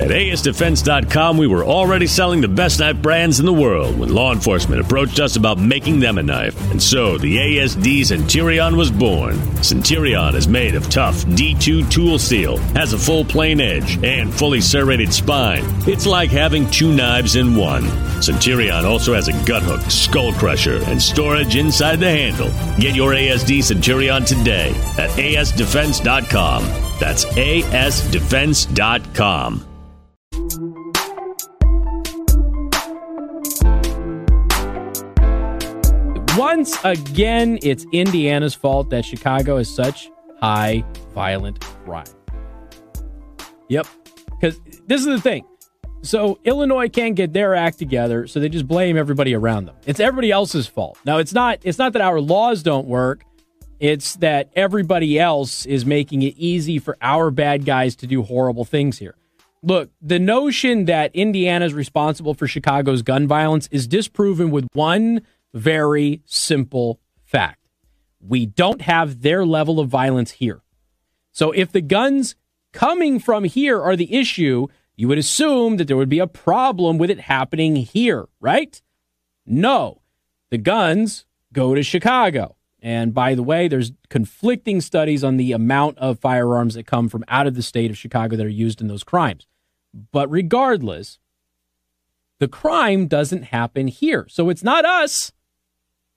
At ASDefense.com, we were already selling the best knife brands in the world when law enforcement approached us about making them a knife. And so the ASD Centurion was born. Centurion is made of tough D2 tool steel, has a full plain edge, and fully serrated spine. It's like having two knives in one. Centurion also has a gut hook, skull crusher, and storage inside the handle. Get your ASD Centurion today at ASDefense.com. That's ASDefense.com. Once again, it's Indiana's fault that Chicago is such high violent crime. Yep. Because this is the thing. So Illinois can't get their act together, so they just blame everybody around them. It's everybody else's fault. Now it's not it's not that our laws don't work. It's that everybody else is making it easy for our bad guys to do horrible things here. Look, the notion that Indiana is responsible for Chicago's gun violence is disproven with one very simple fact. We don't have their level of violence here. So if the guns coming from here are the issue, you would assume that there would be a problem with it happening here, right? No. The guns go to Chicago. And by the way, there's conflicting studies on the amount of firearms that come from out of the state of Chicago that are used in those crimes. But regardless, the crime doesn't happen here. So it's not us.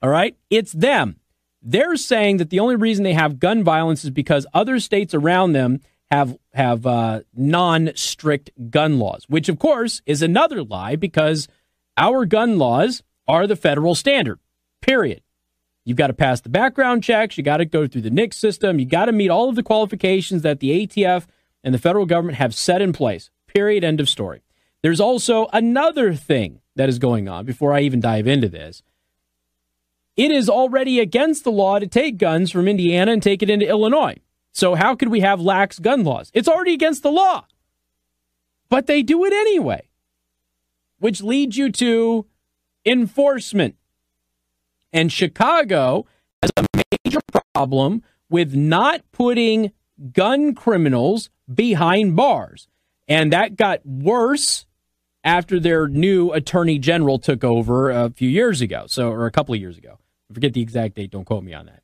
All right? It's them. They're saying that the only reason they have gun violence is because other states around them have have uh, non-strict gun laws, which of course is another lie because our gun laws are the federal standard. Period. You've got to pass the background checks. You got to go through the NICS system. You got to meet all of the qualifications that the ATF and the federal government have set in place. Period. End of story. There's also another thing that is going on before I even dive into this. It is already against the law to take guns from Indiana and take it into Illinois. So, how could we have lax gun laws? It's already against the law. But they do it anyway, which leads you to enforcement. And Chicago has a major problem with not putting gun criminals behind bars. And that got worse after their new attorney general took over a few years ago, so or a couple of years ago. I forget the exact date, don't quote me on that.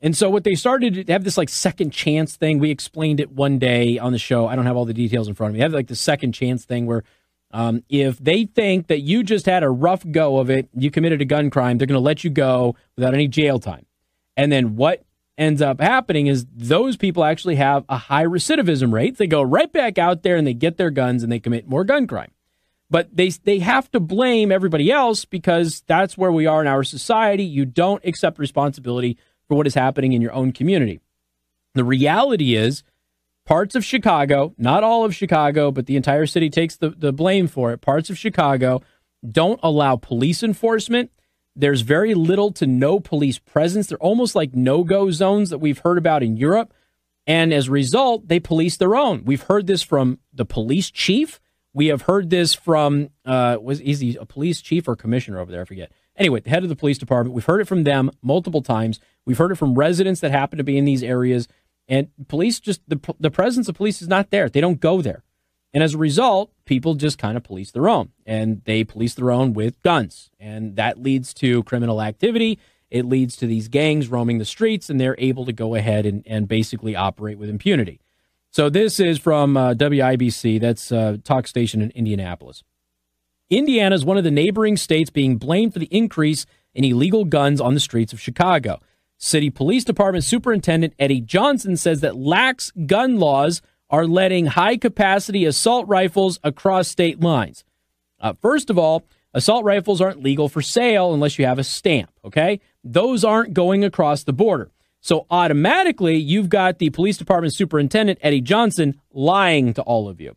And so what they started to have this like second chance thing. We explained it one day on the show. I don't have all the details in front of me. They have like the second chance thing where um, if they think that you just had a rough go of it, you committed a gun crime, they're going to let you go without any jail time. And then what ends up happening is those people actually have a high recidivism rate. They go right back out there and they get their guns and they commit more gun crime. But they they have to blame everybody else because that's where we are in our society. You don't accept responsibility for what is happening in your own community. The reality is, parts of Chicago, not all of Chicago, but the entire city takes the, the blame for it. Parts of Chicago don't allow police enforcement. There's very little to no police presence. They're almost like no go zones that we've heard about in Europe. And as a result, they police their own. We've heard this from the police chief. We have heard this from, uh, was he a police chief or commissioner over there? I forget. Anyway, the head of the police department, we've heard it from them multiple times. We've heard it from residents that happen to be in these areas. And police just, the, the presence of police is not there. They don't go there. And as a result, people just kind of police their own and they police their own with guns. And that leads to criminal activity. It leads to these gangs roaming the streets and they're able to go ahead and, and basically operate with impunity. So this is from uh, WIBC, that's a talk station in Indianapolis. Indiana is one of the neighboring states being blamed for the increase in illegal guns on the streets of Chicago. City Police Department Superintendent Eddie Johnson says that lax gun laws are letting high capacity assault rifles across state lines. Uh, first of all, assault rifles aren't legal for sale unless you have a stamp, okay? Those aren't going across the border. So automatically, you've got the police department superintendent, Eddie Johnson, lying to all of you.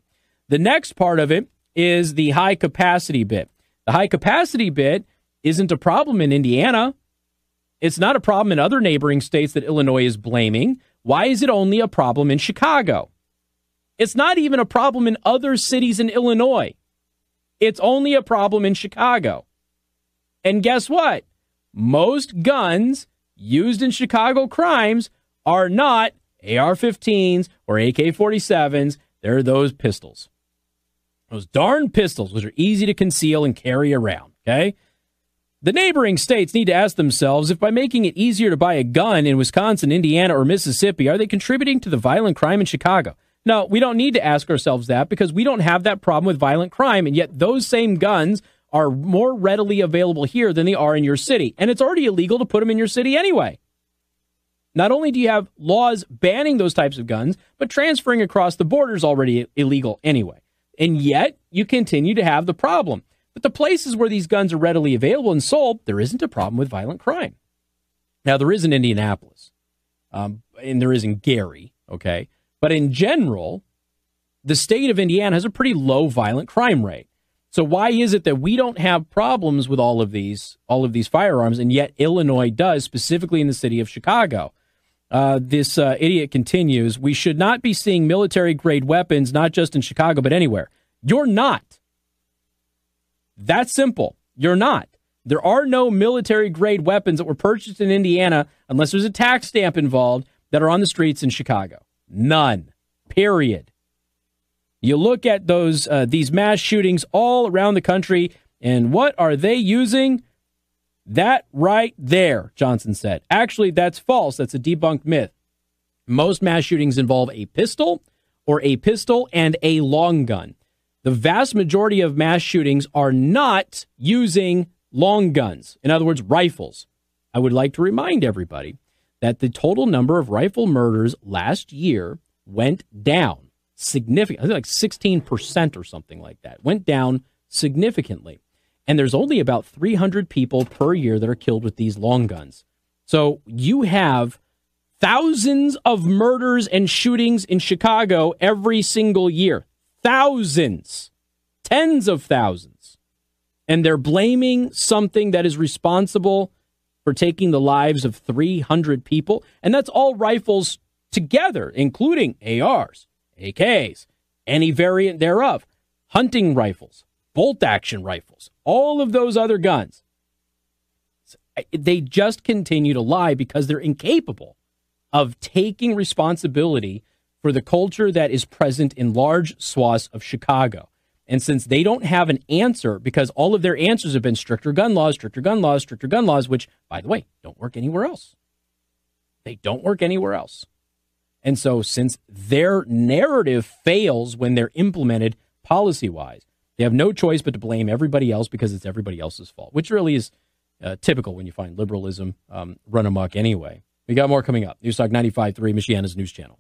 The next part of it is the high capacity bit. The high capacity bit isn't a problem in Indiana. It's not a problem in other neighboring states that Illinois is blaming. Why is it only a problem in Chicago? It's not even a problem in other cities in Illinois. It's only a problem in Chicago. And guess what? Most guns used in Chicago crimes are not AR 15s or AK 47s. They're those pistols. Those darn pistols, which are easy to conceal and carry around, okay? The neighboring states need to ask themselves if by making it easier to buy a gun in Wisconsin, Indiana, or Mississippi, are they contributing to the violent crime in Chicago? No, we don't need to ask ourselves that because we don't have that problem with violent crime. And yet those same guns are more readily available here than they are in your city. And it's already illegal to put them in your city anyway. Not only do you have laws banning those types of guns, but transferring across the border is already illegal anyway. And yet you continue to have the problem. But the places where these guns are readily available and sold, there isn't a problem with violent crime. Now, there is in Indianapolis, um, and there is in Gary, okay? But in general, the state of Indiana has a pretty low violent crime rate. So why is it that we don't have problems with all of these all of these firearms, and yet Illinois does, specifically in the city of Chicago? Uh, this uh, idiot continues. We should not be seeing military grade weapons, not just in Chicago, but anywhere. You're not. That's simple. You're not. There are no military grade weapons that were purchased in Indiana unless there's a tax stamp involved that are on the streets in Chicago. None. Period. You look at those uh, these mass shootings all around the country, and what are they using? That right there, Johnson said. Actually, that's false. That's a debunked myth. Most mass shootings involve a pistol or a pistol and a long gun. The vast majority of mass shootings are not using long guns, in other words, rifles. I would like to remind everybody that the total number of rifle murders last year went down significantly, like 16% or something like that, went down significantly. And there's only about 300 people per year that are killed with these long guns. So you have thousands of murders and shootings in Chicago every single year thousands, tens of thousands. And they're blaming something that is responsible for taking the lives of 300 people. And that's all rifles together, including ARs, AKs, any variant thereof, hunting rifles, bolt action rifles, all of those other guns. They just continue to lie because they're incapable of taking responsibility for the culture that is present in large swaths of Chicago. And since they don't have an answer, because all of their answers have been stricter gun laws, stricter gun laws, stricter gun laws, which, by the way, don't work anywhere else. They don't work anywhere else. And so, since their narrative fails when they're implemented policy wise, they have no choice but to blame everybody else because it's everybody else's fault, which really is uh, typical when you find liberalism um, run amok anyway. We got more coming up. News Talk 95.3, Michiana's news channel.